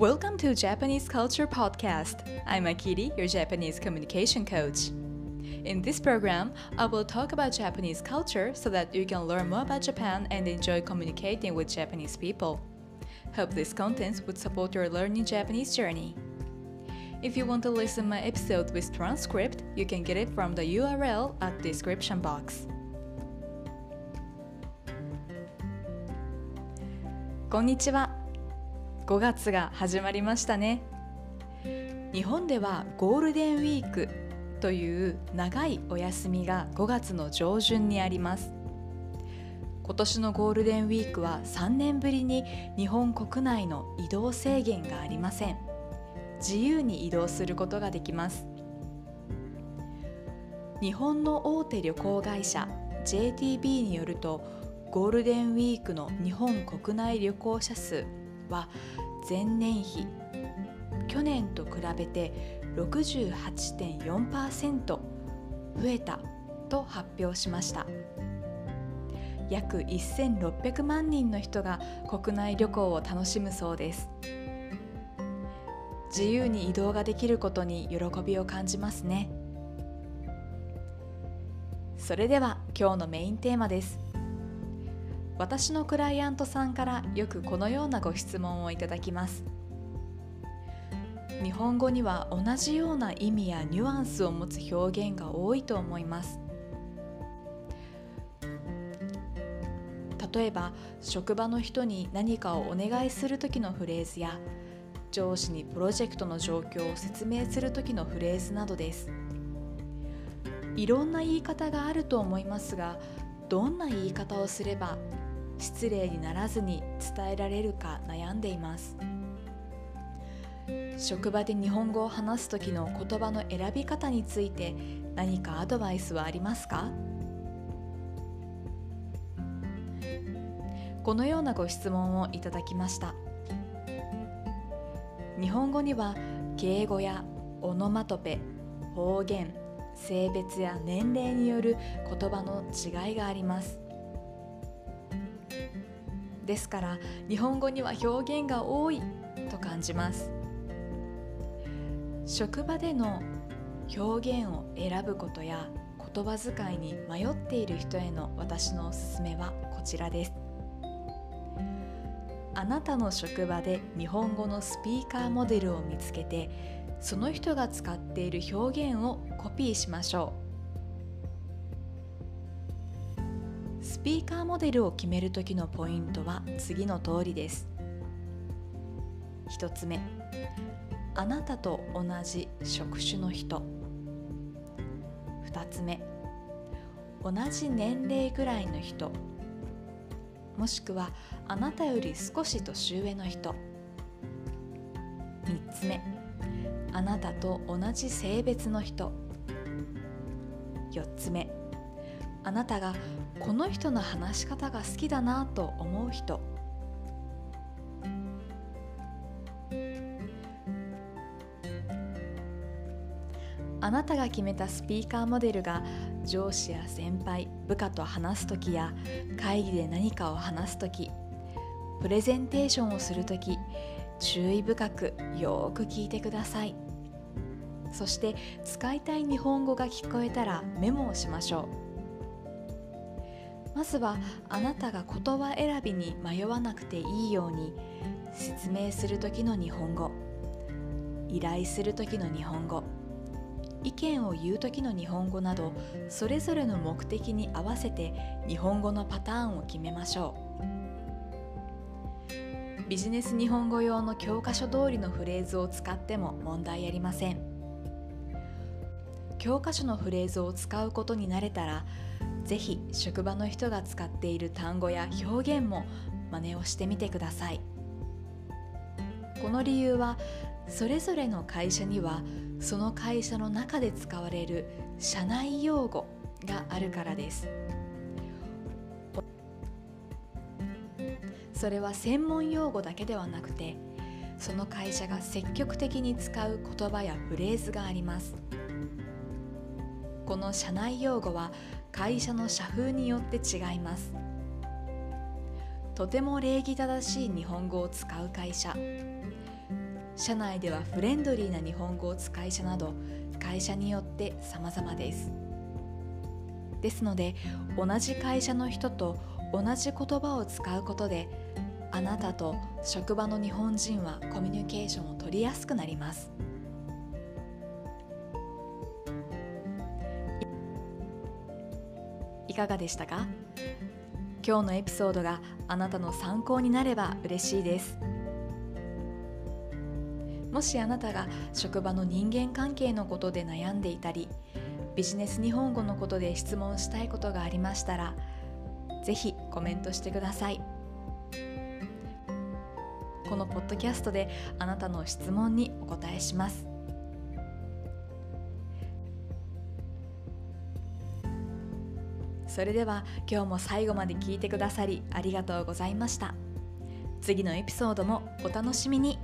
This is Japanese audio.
Welcome to Japanese Culture Podcast. I'm Akiri, your Japanese communication coach. In this program, I will talk about Japanese culture so that you can learn more about Japan and enjoy communicating with Japanese people. Hope this content would support your learning Japanese journey. If you want to listen my episode with transcript, you can get it from the URL at description box. こんにちは。 5月が始まりましたね。日本ではゴールデンウィークという長いお休みが5月の上旬にあります。今年のゴールデンウィークは3年ぶりに日本国内の移動制限がありません。自由に移動することができます。日本の大手旅行会社 JTB によるとゴールデンウィークの日本国内旅行者数は前年比去年と比べて68.4%増えたと発表しました。約1600万人の人が国内旅行を楽しむそうです。自由に移動ができることに喜びを感じますね。それでは今日のメインテーマです。私のクライアントさんからよくこのようなご質問をいただきます。日本語には同じような意味やニュアンスを持つ表現が多いと思います。例えば職場の人に何かをお願いする時のフレーズや上司にプロジェクトの状況を説明する時のフレーズなどです。いろんな言い方があると思いますがどんな言い方をすれば失礼にならずに伝えられるか悩んでいます。職場で日本語を話す時の言葉の選び方について何かアドバイスはありますか？このようなご質問をいただきました。日本語には敬語やオノマトペ方言性別や年齢による言葉の違いがあります。ですから日本語には表現が多いと感じます。職場での表現を選ぶことや言葉遣いに迷っている人への私のおすすめはこちらです。あなたの職場で日本語のスピーカーモデルを見つけてその人が使っている表現をコピーしましょう。ピーカーモデルを決める時のポイントは次の通りです。1つ目あなたと同じ職種の人。2つ目同じ年齢ぐらいの人。もしくはあなたより少し年上の人。3つ目あなたと同じ性別の人。4つ目あなたがこの人の話し方が好きだなと思う人。あなたが決めたスピーカーモデルが上司や先輩部下と話す時や会議で何かを話す時プレゼンテーションをする時注意深くよく聞いてください。そして使いたい日本語が聞こえたらメモをしましょう。まずはあなたが言葉選びに迷わなくていいように説明する時の日本語。依頼する時の日本語。意見を言う時の日本語などそれぞれの目的に合わせて日本語のパターンを決めましょう。ビジネス日本語用の教科書通りのフレーズを使っても問題ありません。教科書のフレーズを使うことになれたらぜひ職場の人が使っている単語や表現も真似をしてみてください。この理由はそれぞれの会社にはその会社の中で使われる社内用語があるからです。それは専門用語だけではなくてその会社が積極的に使う言葉やフレーズがあります。この社内用語は会社の社風によって違います。とても礼儀正しい日本語を使う会社。社内ではフレンドリーな日本語を使い社など会社によって様々です。ですので同じ会社の人と同じ言葉を使うことであなたと職場の日本人はコミュニケーションを取りやすくなります。いかがでしたか？今日のエピソードがあなたの参考になれば嬉しいです。もしあなたが職場の人間関係のことで悩んでいたりビジネス日本語のことで質問したいことがありましたらぜひコメントしてください。このポッドキャストであなたの質問にお答えします。それでは今日も最後まで聞いてくださりありがとうございました。次のエピソードもお楽しみに。